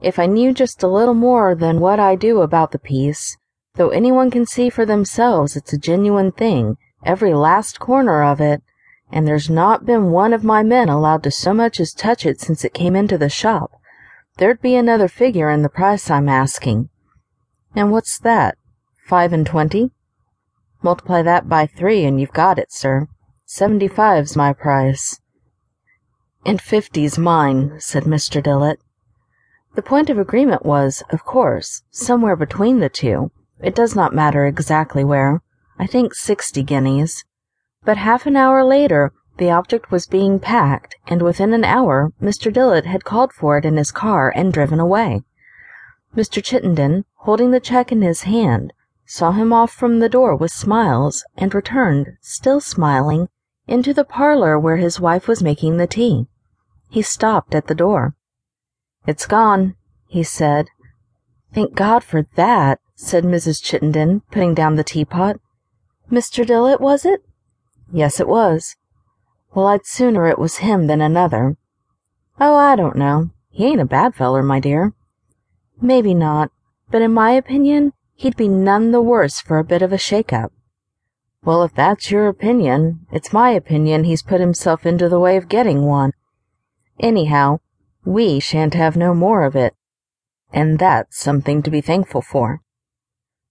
If I knew just a little more than what I do about the piece, though anyone can see for themselves it's a genuine thing, every last corner of it, and there's not been one of my men allowed to so much as touch it since it came into the shop, there'd be another figure in the price I'm asking. And what's that? Five and twenty? Multiply that by three and you've got it, sir. Seventy-five's my price. And fifty's mine, said Mr. Dillett. The point of agreement was, of course, somewhere between the two. It does not matter exactly where. I think sixty guineas. But half an hour later the object was being packed, and within an hour Mr. Dillett had called for it in his car and driven away. Mr. Chittenden, holding the cheque in his hand, saw him off from the door with smiles, and returned, still smiling, into the parlour where his wife was making the tea. He stopped at the door. It's gone, he said. Thank God for that, said Mrs. Chittenden, putting down the teapot. Mr. Dillett, was it? Yes, it was. Well, I'd sooner it was him than another. Oh, I don't know. He ain't a bad feller, my dear. Maybe not, but in my opinion, he'd be none the worse for a bit of a shake-up. Well, if that's your opinion, it's my opinion he's put himself into the way of getting one. Anyhow, we shan't have no more of it, and that's something to be thankful for.